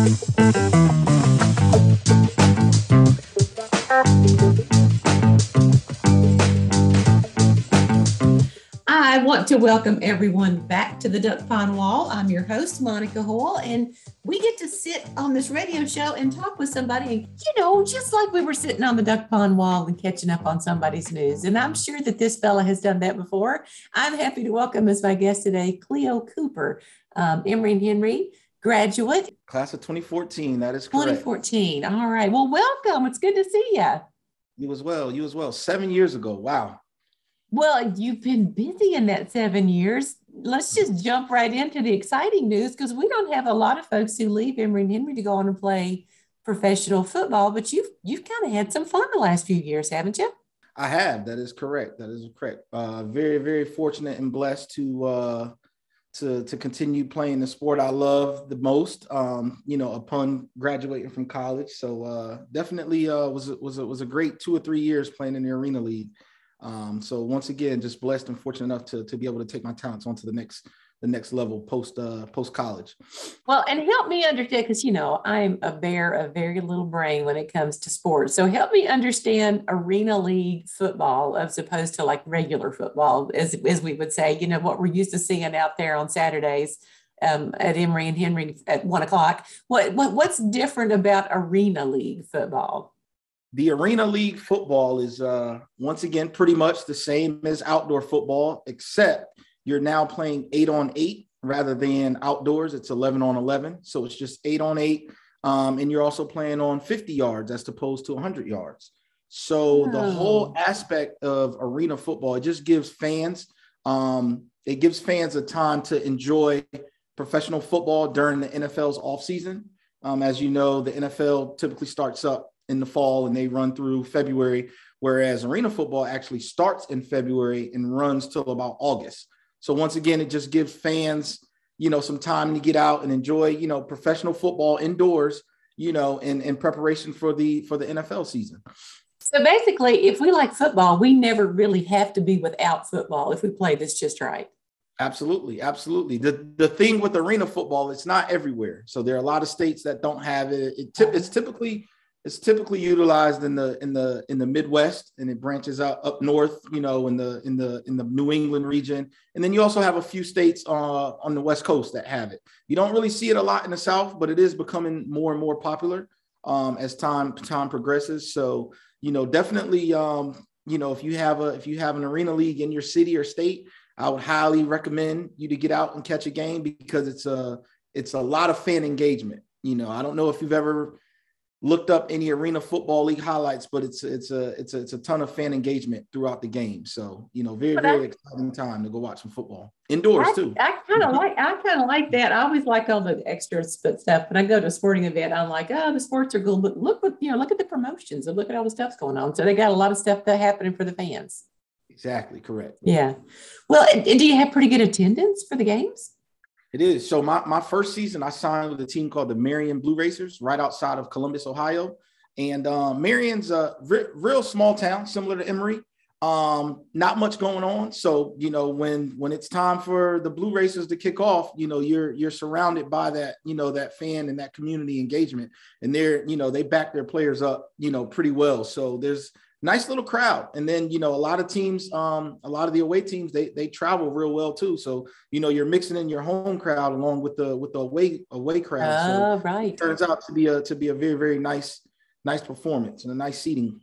I want to welcome everyone back to the Duck Pond Wall. I'm your host, Monica Hall, and we get to sit on this radio show and talk with somebody, and, you know, just like we were sitting on the Duck Pond Wall and catching up on somebody's news. And I'm sure that this fella has done that before. I'm happy to welcome as my guest today, Cleo Cooper, um, Emory and Henry graduate. Class of 2014, that is correct. 2014. All right. Well, welcome. It's good to see you. You as well. You as well. Seven years ago. Wow. Well, you've been busy in that seven years. Let's just jump right into the exciting news because we don't have a lot of folks who leave Emory and Henry to go on and play professional football, but you've you've kind of had some fun the last few years, haven't you? I have. That is correct. That is correct. Uh, very, very fortunate and blessed to uh, to to continue playing the sport I love the most. Um, you know, upon graduating from college, so uh, definitely uh, was was a, was a great two or three years playing in the arena league. Um, so once again, just blessed and fortunate enough to, to be able to take my talents onto the next the next level post uh, post college. Well, and help me understand because you know I'm a bear of very little brain when it comes to sports. So help me understand arena league football as opposed to like regular football, as as we would say. You know what we're used to seeing out there on Saturdays. Um, at Emory and Henry at one o'clock. What, what what's different about arena league football? the arena league football is uh, once again pretty much the same as outdoor football except you're now playing eight on eight rather than outdoors. It's 11 on 11 so it's just eight on eight. Um, and you're also playing on 50 yards as opposed to 100 yards. So oh. the whole aspect of arena football it just gives fans um, it gives fans a time to enjoy professional football during the nfl's offseason um, as you know the nfl typically starts up in the fall and they run through February, whereas arena football actually starts in February and runs till about August. So once again, it just gives fans, you know, some time to get out and enjoy, you know, professional football indoors, you know, in, in preparation for the for the NFL season. So basically, if we like football, we never really have to be without football if we play this just right. Absolutely, absolutely. The the thing with arena football, it's not everywhere. So there are a lot of states that don't have it. it tip, it's typically it's typically utilized in the in the in the Midwest, and it branches out up north. You know, in the in the in the New England region, and then you also have a few states uh, on the West Coast that have it. You don't really see it a lot in the South, but it is becoming more and more popular um, as time time progresses. So you know, definitely, um, you know, if you have a if you have an arena league in your city or state, I would highly recommend you to get out and catch a game because it's a it's a lot of fan engagement. You know, I don't know if you've ever looked up any arena football league highlights, but it's it's a it's a it's a ton of fan engagement throughout the game. So you know, very very exciting time to go watch some football indoors I, too. I kind of like I kind of like that. I always like all the extra stuff. When I go to a sporting event, I'm like, oh, the sports are cool, but look what you know, look at the promotions and look at all the stuff's going on. So they got a lot of stuff that happening for the fans. Exactly correct. Yeah. Well, do you have pretty good attendance for the games? It is. So my, my first season, I signed with a team called the Marion Blue Racers right outside of Columbus, Ohio. And um, Marion's a real small town, similar to Emory. Um, not much going on. So, you know, when when it's time for the Blue Racers to kick off, you know, you're you're surrounded by that, you know, that fan and that community engagement. And they're, you know, they back their players up, you know, pretty well. So there's nice little crowd. And then, you know, a lot of teams, um, a lot of the away teams, they they travel real well too. So, you know, you're mixing in your home crowd along with the with the away away crowd. Oh, so right. turns out to be a to be a very, very nice, nice performance and a nice seating.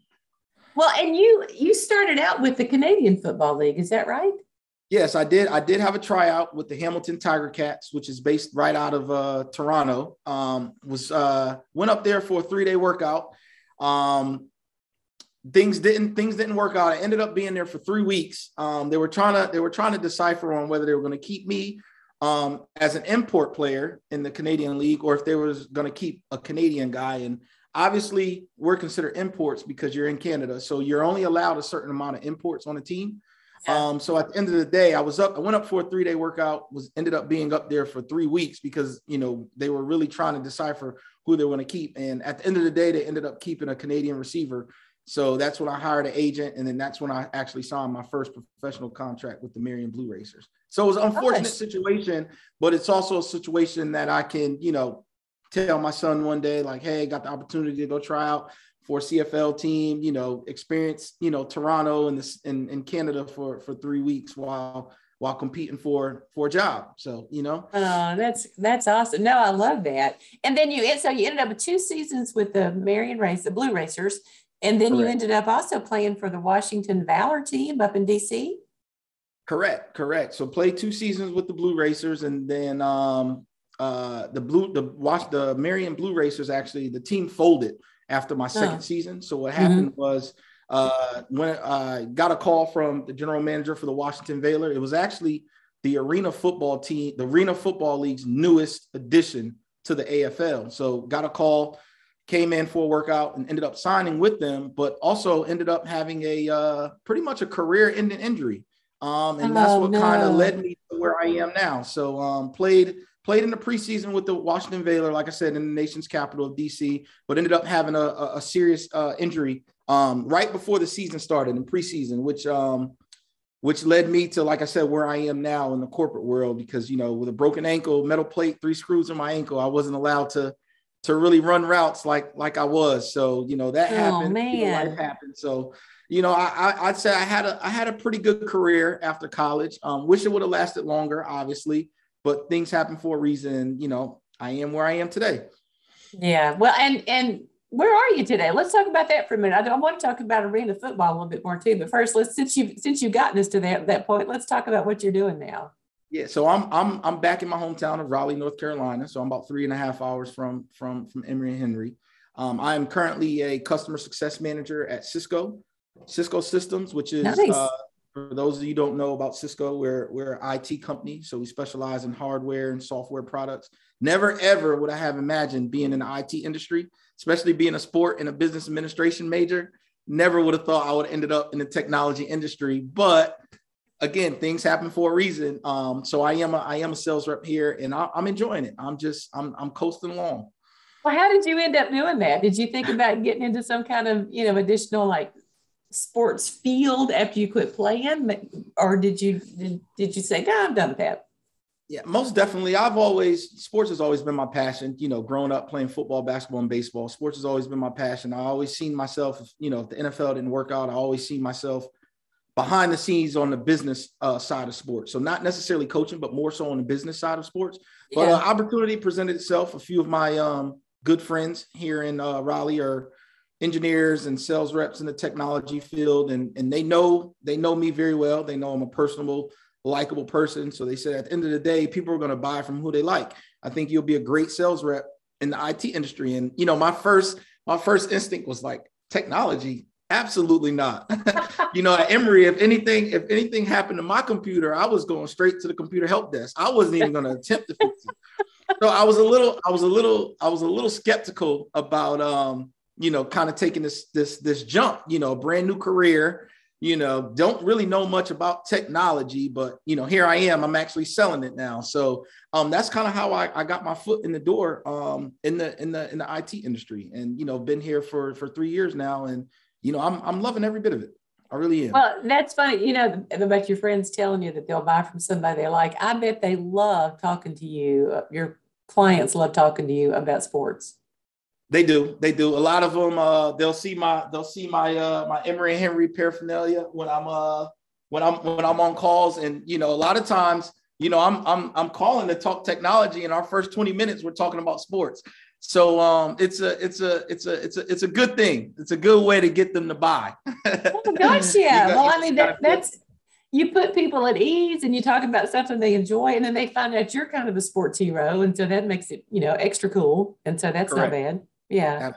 Well, and you you started out with the Canadian Football League, is that right? Yes, I did. I did have a tryout with the Hamilton Tiger Cats, which is based right out of uh, Toronto. Um, was uh, went up there for a three day workout. Um, things didn't things didn't work out. I ended up being there for three weeks. Um, they were trying to they were trying to decipher on whether they were going to keep me um, as an import player in the Canadian League or if they was going to keep a Canadian guy. And obviously, we're considered imports because you're in Canada, so you're only allowed a certain amount of imports on a team. Yeah. Um, so at the end of the day, I was up. I went up for a three day workout. Was ended up being up there for three weeks because you know they were really trying to decipher who they were going to keep. And at the end of the day, they ended up keeping a Canadian receiver so that's when I hired an agent, and then that's when I actually signed my first professional contract with the Marion Blue Racers. So it was an unfortunate situation, but it's also a situation that I can, you know, tell my son one day, like, hey, got the opportunity to go try out for CFL team, you know, experience, you know, Toronto and this in, in Canada for for three weeks while while competing for for a job. So, you know. Oh, that's that's awesome. No, I love that. And then you so you ended up with two seasons with the Marion Race, the Blue Racers, and then Correct. you ended up also playing for the Washington Valor team up in DC. Correct, correct. So played two seasons with the Blue Racers, and then um, uh, the blue the watch the Marion Blue Racers actually the team folded after my second oh. season. So what happened mm-hmm. was uh, when I got a call from the general manager for the Washington Valor, it was actually the Arena Football team, the Arena Football League's newest addition to the AFL. So got a call, came in for a workout, and ended up signing with them, but also ended up having a uh, pretty much a career-ending injury. Um, and oh, that's what no. kind of led me to where I am now. So um, played played in the preseason with the Washington Valor, like I said, in the nation's capital of DC, but ended up having a, a, a serious uh, injury um, right before the season started in preseason, which um, which led me to, like I said, where I am now in the corporate world. Because you know, with a broken ankle, metal plate, three screws in my ankle, I wasn't allowed to to really run routes like like I was. So you know that oh, happened. Man. You know, life happened. So you know, I, I would say I had a I had a pretty good career after college. Um, wish it would have lasted longer, obviously, but things happen for a reason. You know, I am where I am today. Yeah. Well, and and where are you today? Let's talk about that for a minute. I, I want to talk about arena football a little bit more too. But first, let's since you since you've gotten us to that that point, let's talk about what you're doing now. Yeah, so I'm I'm I'm back in my hometown of Raleigh, North Carolina. So I'm about three and a half hours from from from Emory and Henry. Um, I am currently a customer success manager at Cisco, Cisco Systems, which is nice. uh, for those of you don't know about Cisco, we're we're an IT company, so we specialize in hardware and software products. Never ever would I have imagined being in the IT industry especially being a sport and a business administration major. Never would have thought I would have ended up in the technology industry, but again, things happen for a reason. Um, so I am a, I am a sales rep here, and I, am enjoying it. I'm just I'm I'm coasting along. Well, how did you end up doing that? Did you think about getting into some kind of you know additional like sports field after you quit playing, or did you did, did you say, "No, I'm done with that"? Yeah, most definitely. I've always sports has always been my passion. You know, growing up playing football, basketball, and baseball, sports has always been my passion. I always seen myself. You know, if the NFL didn't work out, I always seen myself behind the scenes on the business uh, side of sports. So not necessarily coaching, but more so on the business side of sports. But yeah. uh, opportunity presented itself. A few of my um, good friends here in uh, Raleigh are engineers and sales reps in the technology field, and and they know they know me very well. They know I'm a personable likable person. So they said at the end of the day, people are going to buy from who they like. I think you'll be a great sales rep in the IT industry. And you know, my first my first instinct was like technology. Absolutely not. you know, at Emory, if anything, if anything happened to my computer, I was going straight to the computer help desk. I wasn't even going to attempt to fix it. So I was a little, I was a little, I was a little skeptical about um, you know, kind of taking this this this jump, you know, brand new career you know, don't really know much about technology, but you know, here I am. I'm actually selling it now. So um, that's kind of how I, I got my foot in the door um, in the in the in the IT industry, and you know, been here for for three years now, and you know, I'm I'm loving every bit of it. I really am. Well, that's funny. You know about your friends telling you that they'll buy from somebody they like. I bet they love talking to you. Your clients love talking to you about sports. They do. They do. A lot of them. Uh, they'll see my. They'll see my. Uh, my Emory and Henry paraphernalia when I'm. Uh, when I'm when I'm on calls, and you know, a lot of times, you know, I'm I'm I'm calling to talk technology, and our first 20 minutes we're talking about sports. So um, it's a it's a it's a it's a it's a good thing. It's a good way to get them to buy. oh gosh, yeah. well, I mean that, that's you put people at ease and you talk about something they enjoy, and then they find out you're kind of a sports hero, and so that makes it you know extra cool, and so that's Correct. not bad. Yeah.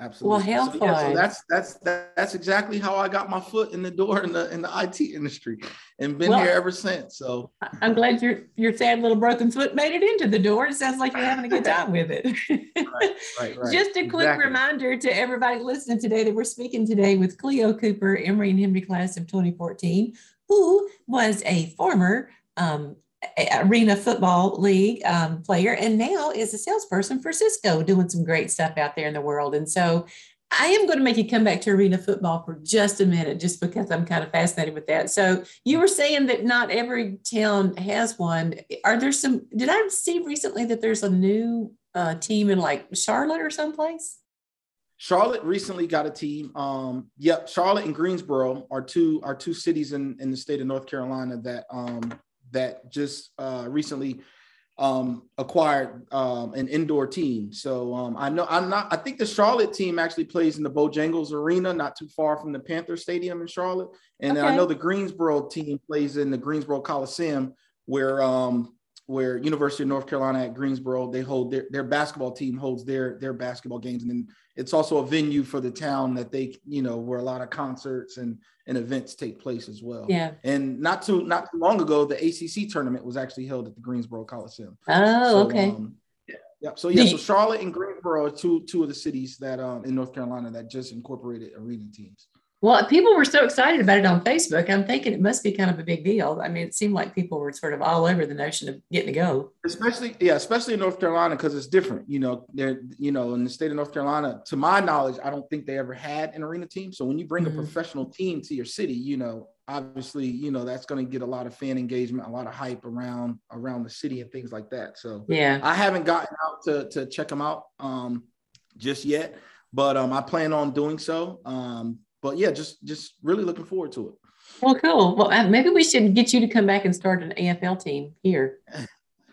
Absolutely. Well, so. Yeah, so that's that's that's exactly how I got my foot in the door in the in the IT industry, and been well, here ever since. So I'm glad your your sad little broken foot made it into the door. It sounds like you're having a good time with it. right, right, right. Just a quick exactly. reminder to everybody listening today that we're speaking today with Cleo Cooper, Emory and Henry class of 2014, who was a former um, Arena Football League um, player, and now is a salesperson for Cisco, doing some great stuff out there in the world. And so I am going to make you come back to arena football for just a minute, just because I'm kind of fascinated with that. So you were saying that not every town has one. Are there some? Did I see recently that there's a new a team in like Charlotte or someplace? Charlotte recently got a team. Um, yep, Charlotte and Greensboro are two are two cities in, in the state of North Carolina that um, that just uh, recently um, acquired um, an indoor team. So um, I know I'm not. I think the Charlotte team actually plays in the Bojangles Arena, not too far from the Panther Stadium in Charlotte. And okay. I know the Greensboro team plays in the Greensboro Coliseum, where um, where University of North Carolina at Greensboro they hold their, their basketball team holds their their basketball games, and then it's also a venue for the town that they you know where a lot of concerts and and events take place as well. Yeah. And not too not too long ago, the ACC tournament was actually held at the Greensboro Coliseum. Oh, so, okay. Um, yeah. So yeah, so Charlotte and Greensboro are two two of the cities that um in North Carolina that just incorporated arena teams. Well, people were so excited about it on Facebook. I'm thinking it must be kind of a big deal. I mean, it seemed like people were sort of all over the notion of getting to go. Especially, yeah, especially in North Carolina because it's different. You know, they're you know in the state of North Carolina. To my knowledge, I don't think they ever had an arena team. So when you bring mm-hmm. a professional team to your city, you know, obviously, you know that's going to get a lot of fan engagement, a lot of hype around around the city and things like that. So yeah, I haven't gotten out to to check them out um, just yet, but um, I plan on doing so. Um, but yeah, just just really looking forward to it. Well, cool. Well, uh, maybe we should get you to come back and start an AFL team here.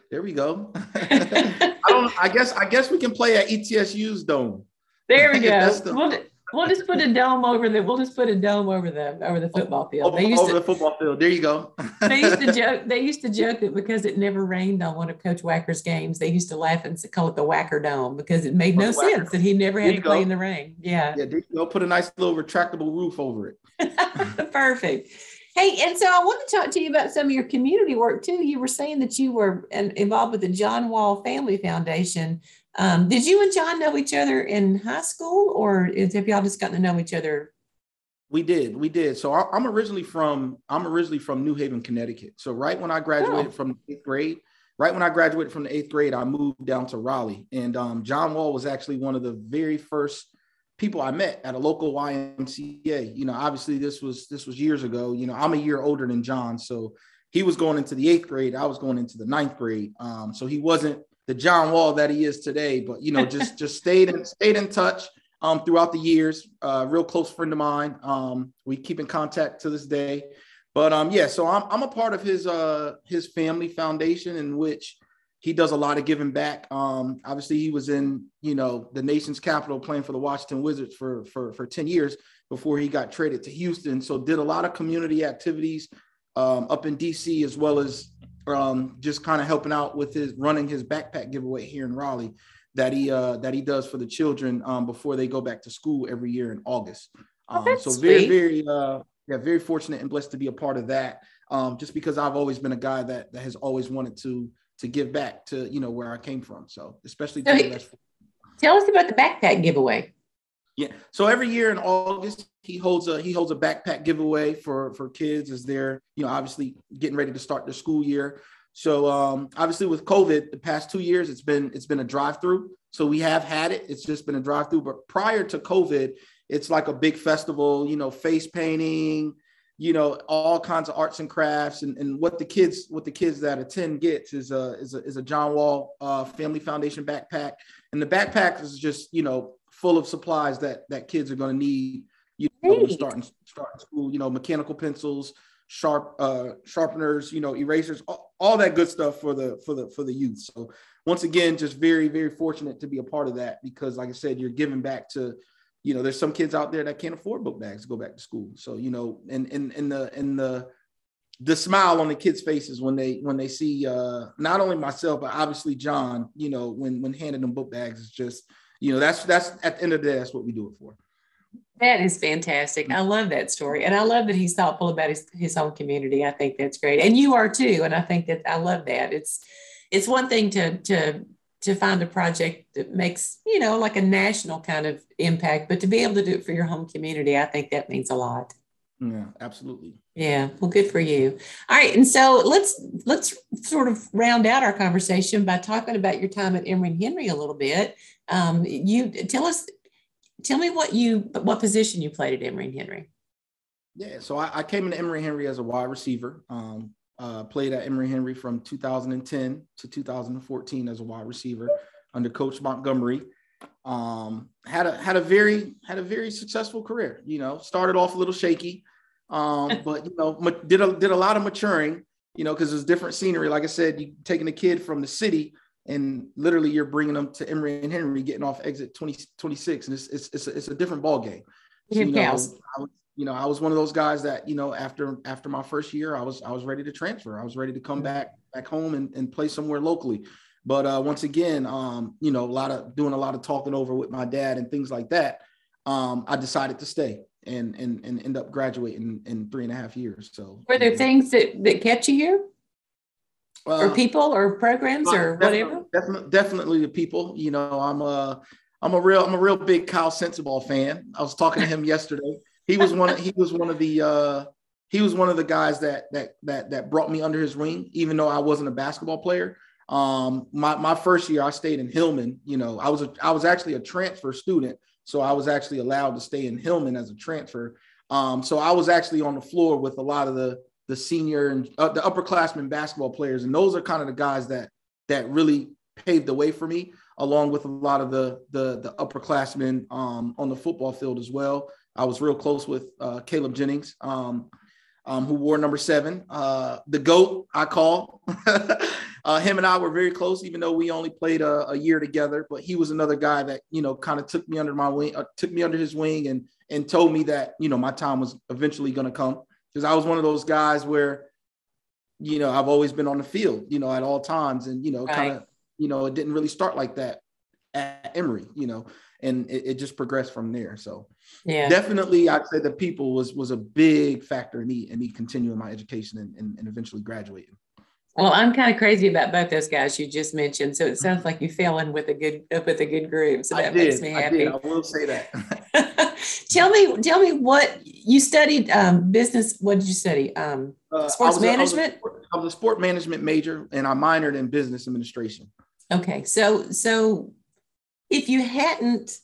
There we go. I don't. I guess. I guess we can play at ETSU's dome. There we go. the, we'll, we'll just put a dome over the. We'll just put a dome over the over the football field. Over, over to, the football field. There you go. they used to joke. They used to joke that because it never rained on one of Coach Wacker's games, they used to laugh and call it the Wacker Dome because it made no sense that he never had to play in the rain. Yeah. Yeah. They'll put a nice little retractable roof over it. Perfect. Hey, and so I want to talk to you about some of your community work too. You were saying that you were involved with the John Wall Family Foundation. Um, did you and John know each other in high school, or is, have y'all just gotten to know each other? We did, we did. So I'm originally from I'm originally from New Haven, Connecticut. So right when I graduated oh. from eighth grade, right when I graduated from the eighth grade, I moved down to Raleigh, and um, John Wall was actually one of the very first people I met at a local YMCA. You know, obviously this was this was years ago. You know, I'm a year older than John, so he was going into the eighth grade. I was going into the ninth grade. Um, so he wasn't the John Wall that he is today, but you know, just just stayed in stayed in touch um, throughout the years. Uh, real close friend of mine. Um, we keep in contact to this day. But um, yeah, so I'm I'm a part of his uh his family foundation in which he does a lot of giving back. Um, obviously, he was in you know the nation's capital playing for the Washington Wizards for for for ten years before he got traded to Houston. So did a lot of community activities um, up in DC as well as um, just kind of helping out with his running his backpack giveaway here in Raleigh that he uh, that he does for the children um, before they go back to school every year in August. Oh, um, so sweet. very very uh, yeah very fortunate and blessed to be a part of that. Um, just because I've always been a guy that that has always wanted to to give back to you know where I came from. So especially so he, tell us about the backpack giveaway. Yeah. So every year in August, he holds a he holds a backpack giveaway for for kids as they're you know obviously getting ready to start their school year. So um, obviously with COVID, the past two years it's been it's been a drive through. So we have had it. It's just been a drive through. But prior to COVID, it's like a big festival. You know, face painting. You know, all kinds of arts and crafts, and, and what the kids what the kids that attend gets is a is a, is a John Wall uh, Family Foundation backpack, and the backpack is just you know full of supplies that that kids are going to need. You know, starting starting school. You know, mechanical pencils, sharp uh, sharpeners, you know, erasers, all, all, that good stuff for the for the for the youth. So once again, just very very fortunate to be a part of that because, like I said, you're giving back to. You know, there's some kids out there that can't afford book bags to go back to school. So you know, and and and the and the the smile on the kids' faces when they when they see uh, not only myself but obviously John. You know, when when handing them book bags is just you know that's that's at the end of the day that's what we do it for. That is fantastic. I love that story. And i love that he's thoughtful about his, his own community. I think that's great. And you are too. And i think that i love that. It's it's one thing to to to find a project that makes you know like a national kind of impact but to be able to do it for your home community i think that means a lot yeah absolutely yeah well good for you all right and so let's let's sort of round out our conversation by talking about your time at emory henry a little bit um, you tell us, tell me what you, what position you played at Emory Henry. Yeah, so I, I came into Emory Henry as a wide receiver. Um, uh, played at Emory Henry from 2010 to 2014 as a wide receiver. under Coach Montgomery. Um, had a had a very had a very successful career. You know, started off a little shaky, um, but you know, did a did a lot of maturing. You know, because it's different scenery. Like I said, you taking a kid from the city and literally you're bringing them to Emory and Henry, getting off exit 20, 26, and it's it's it's a, it's a different ball game. So, you know, I was, you know, I was one of those guys that you know after after my first year, I was I was ready to transfer. I was ready to come back back home and, and play somewhere locally. But uh, once again, um, you know, a lot of doing a lot of talking over with my dad and things like that. Um, I decided to stay and and and end up graduating in three and a half years. So were there things that that kept you here? Uh, or people or programs or definitely, whatever? Definitely, definitely the people. You know, I'm a I'm a real I'm a real big Kyle Sensabaugh fan. I was talking to him yesterday. He was one of, he was one of the uh, he was one of the guys that that that that brought me under his wing, even though I wasn't a basketball player. Um, my my first year, I stayed in Hillman. You know, I was a, I was actually a transfer student, so I was actually allowed to stay in Hillman as a transfer. Um, so I was actually on the floor with a lot of the the senior and uh, the upperclassmen basketball players, and those are kind of the guys that that really paved the way for me, along with a lot of the the, the upperclassmen um, on the football field as well. I was real close with uh, Caleb Jennings, um, um, who wore number seven, uh, the goat. I call uh, him and I were very close, even though we only played a, a year together. But he was another guy that you know kind of took me under my wing, uh, took me under his wing, and and told me that you know my time was eventually going to come because I was one of those guys where, you know, I've always been on the field, you know, at all times, and you know, right. kind of, you know, it didn't really start like that at Emory, you know, and it, it, just progressed from there. So, yeah, definitely, I'd say the people was was a big factor in me in me continuing my education and, and, and eventually graduating. Well, I'm kind of crazy about both those guys you just mentioned. So it sounds like you fell in with a good with a good group. So that makes me happy. I, I will say that. tell me, tell me what you studied. Um, business. What did you study? Um, uh, sports management. A, I, was I was a sport management major, and I minored in business administration. Okay, so so if you hadn't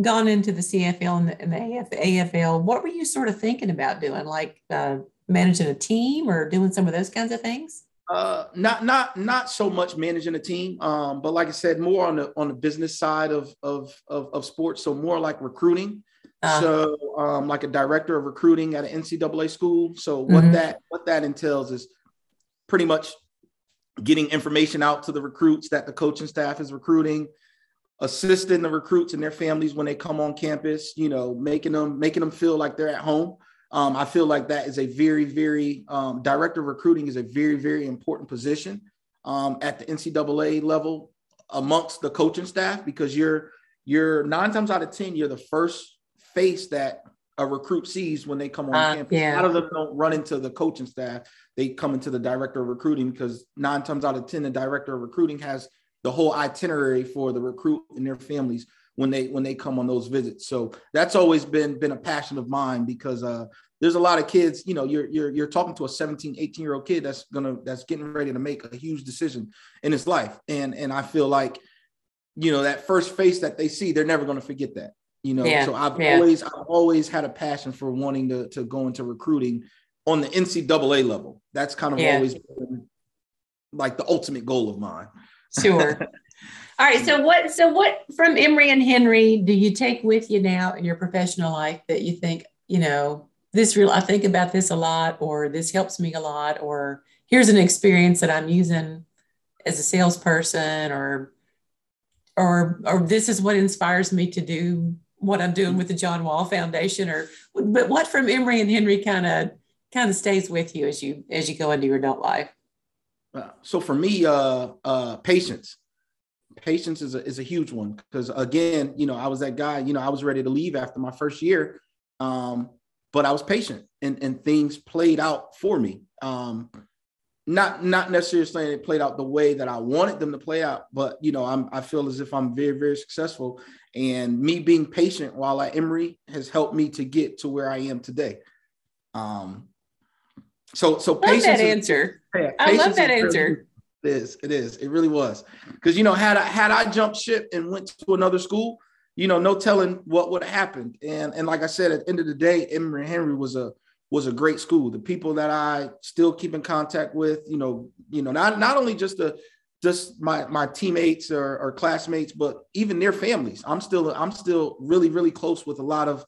gone into the CFL and the, and the AF, AFL, what were you sort of thinking about doing? Like uh, managing a team or doing some of those kinds of things? Uh, not not not so much managing a team, um, but like I said, more on the on the business side of of of, of sports. So more like recruiting. Uh, so um, like a director of recruiting at an NCAA school. So what mm-hmm. that what that entails is pretty much getting information out to the recruits that the coaching staff is recruiting, assisting the recruits and their families when they come on campus. You know, making them making them feel like they're at home. Um, I feel like that is a very, very um, director of recruiting is a very, very important position um, at the NCAA level amongst the coaching staff because you're you're nine times out of ten you're the first face that a recruit sees when they come on uh, campus. Yeah. A lot of them don't run into the coaching staff; they come into the director of recruiting because nine times out of ten the director of recruiting has the whole itinerary for the recruit and their families when they when they come on those visits. So that's always been been a passion of mine because uh, there's a lot of kids, you know, you're you're you're talking to a 17, 18 year old kid that's gonna that's getting ready to make a huge decision in his life. And and I feel like, you know, that first face that they see, they're never gonna forget that. You know, yeah, so I've yeah. always I've always had a passion for wanting to, to go into recruiting on the NCAA level. That's kind of yeah. always been like the ultimate goal of mine. Sure. All right. So what so what from Emory and Henry do you take with you now in your professional life that you think, you know, this real I think about this a lot, or this helps me a lot, or here's an experience that I'm using as a salesperson, or or or this is what inspires me to do what I'm doing with the John Wall Foundation, or but what from Emory and Henry kind of kind of stays with you as you as you go into your adult life. So for me, uh, uh, patience. Patience is a, is a huge one because again you know i was that guy you know i was ready to leave after my first year um, but i was patient and, and things played out for me. Um, not not necessarily saying it played out the way that i wanted them to play out but you know i'm i feel as if i'm very very successful. And me being patient while at emory has helped me to get to where i am today. Um so so love patience that is, answer yeah, i love that answer it is. It is. It really was. Because you know, had I had I jumped ship and went to another school, you know, no telling what would have happened. And and like I said, at the end of the day, Emory Henry was a was a great school. The people that I still keep in contact with, you know, you know, not not only just the just my my teammates or, or classmates, but even their families. I'm still I'm still really really close with a lot of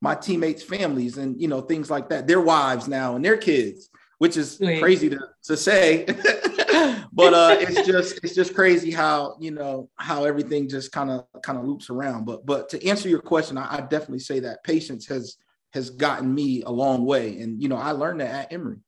my teammates' families and you know things like that. Their wives now and their kids, which is Sweet. crazy to, to say, but uh, it's just it's just crazy how you know how everything just kind of kind of loops around. But but to answer your question, I, I definitely say that patience has has gotten me a long way, and you know I learned that at Emory.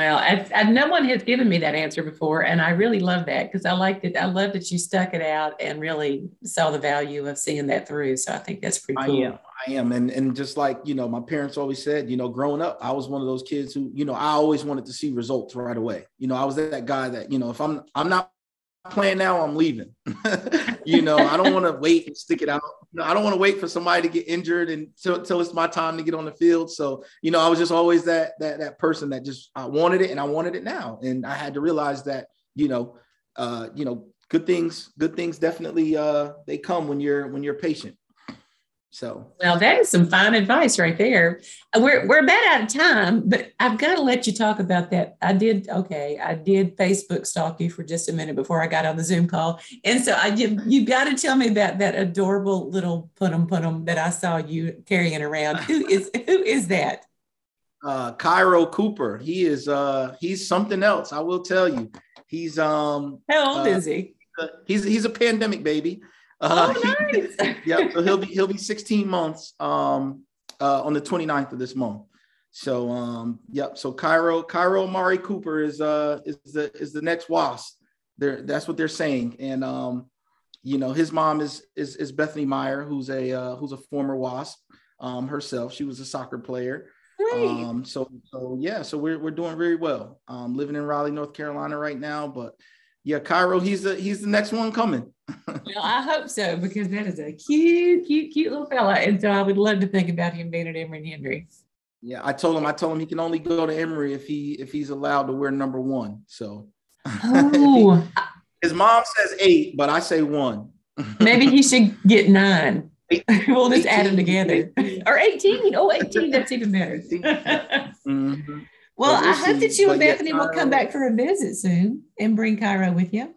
Well, I've, I've, no one has given me that answer before, and I really love that because I liked it. I love that you stuck it out and really saw the value of seeing that through. So I think that's pretty cool. I am, I am, and and just like you know, my parents always said, you know, growing up, I was one of those kids who, you know, I always wanted to see results right away. You know, I was that guy that, you know, if I'm I'm not playing now, I'm leaving. you know, I don't want to wait and stick it out. You know, I don't want to wait for somebody to get injured and till it's my time to get on the field. So, you know, I was just always that that that person that just I wanted it and I wanted it now. And I had to realize that, you know, uh, you know, good things, good things definitely uh they come when you're when you're patient. So well, that is some fine advice right there. We're we're about out of time, but I've got to let you talk about that. I did okay. I did Facebook stalk you for just a minute before I got on the Zoom call, and so I you you got to tell me about that adorable little putum putum that I saw you carrying around. Who is who is that? Uh, Cairo Cooper. He is uh he's something else. I will tell you. He's um. How old uh, is he? He's he's a pandemic baby. Uh, oh, nice. yeah, so he'll be he'll be 16 months um, uh, on the 29th of this month. So um, yep. So Cairo Cairo Amari Cooper is uh is the is the next wasp. They're, that's what they're saying. And um, you know, his mom is is, is Bethany Meyer, who's a uh, who's a former wasp um, herself. She was a soccer player. Um, so so yeah, so we're we're doing very well. Um, living in Raleigh, North Carolina right now, but yeah, Cairo, he's the he's the next one coming. well, I hope so because that is a cute, cute, cute little fella, and so I would love to think about him being at Emory and Henry. Yeah, I told him I told him he can only go to Emory if he if he's allowed to wear number one. So, oh. his mom says eight, but I say one. Maybe he should get nine. we'll just 18, add them together. 18. Or 18. Oh, 18, that's even better. mm-hmm. Well, we'll I see. hope that you but and Bethany will come back for a visit soon and bring Cairo with you.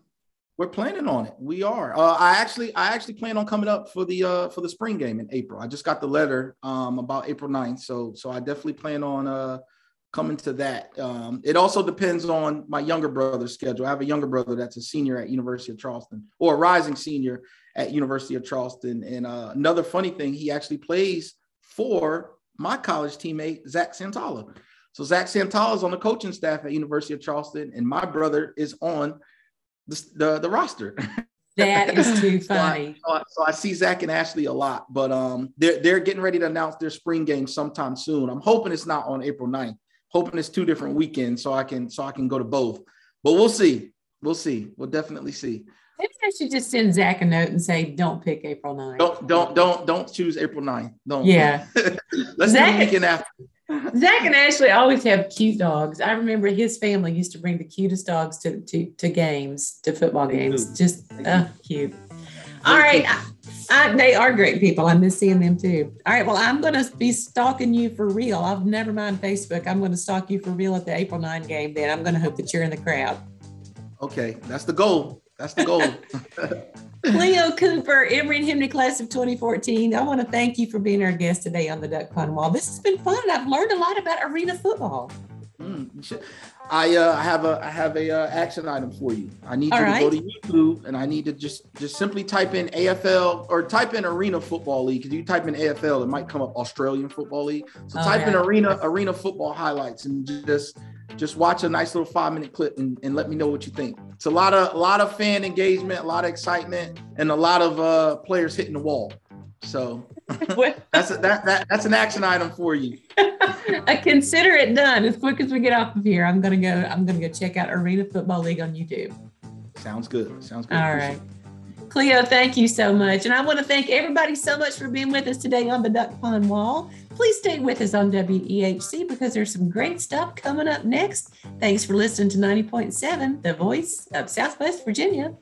We're planning on it. We are. Uh, I actually, I actually plan on coming up for the uh, for the spring game in April. I just got the letter um, about April 9th. so so I definitely plan on uh, coming to that. Um, it also depends on my younger brother's schedule. I have a younger brother that's a senior at University of Charleston, or a rising senior at University of Charleston. And uh, another funny thing, he actually plays for my college teammate Zach Santala. So Zach Santala is on the coaching staff at University of Charleston, and my brother is on the the, the roster. That is too funny. so, I, so, I, see Zach and Ashley a lot, but um, they're they're getting ready to announce their spring game sometime soon. I'm hoping it's not on April 9th. Hoping it's two different weekends, so I can so I can go to both. But we'll see. We'll see. We'll definitely see. Maybe I should just send Zach a note and say, "Don't pick April 9th. Don't don't don't don't choose April 9th. Don't. Yeah. Let's Zach, do the weekend after. Zach and Ashley always have cute dogs. I remember his family used to bring the cutest dogs to to, to games, to football games. Just uh, cute. All right. I, I, they are great people. I miss seeing them too. All right. Well, I'm going to be stalking you for real. I've never mind Facebook. I'm going to stalk you for real at the April 9 game. Then I'm going to hope that you're in the crowd. Okay. That's the goal. That's the goal. Cleo Cooper, Emory and Henry class of 2014. I want to thank you for being our guest today on the Duck Pond Wall. This has been fun. I've learned a lot about arena football. Mm, I uh, have a I have a uh, action item for you. I need All you to go to YouTube and I need to just just simply type in AFL or type in Arena Football League. Because you type in AFL, it might come up Australian Football League. So oh, type yeah. in Arena Arena Football highlights and just just watch a nice little five minute clip and, and let me know what you think. It's a lot of a lot of fan engagement, a lot of excitement, and a lot of uh, players hitting the wall. So that's a, that, that that's an action item for you. I consider it done as quick as we get off of here. I'm gonna go. I'm gonna go check out Arena Football League on YouTube. Sounds good. Sounds good. All right. Cleo, thank you so much. And I want to thank everybody so much for being with us today on the Duck Pond Wall. Please stay with us on WEHC because there's some great stuff coming up next. Thanks for listening to 90.7, the voice of Southwest Virginia.